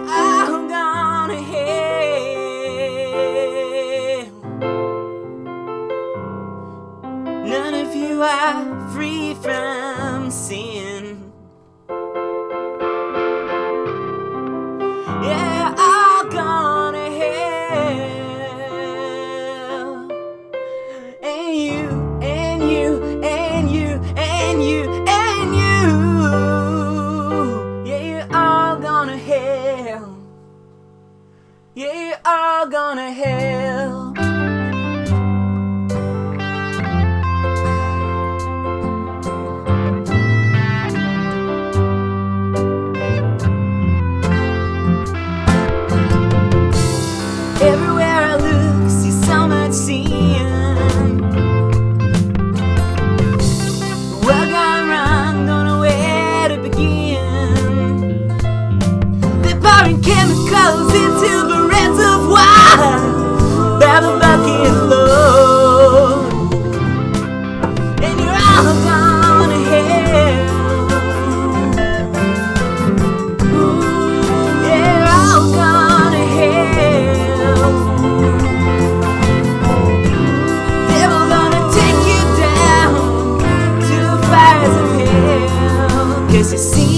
all gonna hell. None of you are free from sin. Yeah, you're all gonna hell. Everywhere I look, see so much gone wrong? Don't know where to begin. They're pouring chemicals into the vezes sim.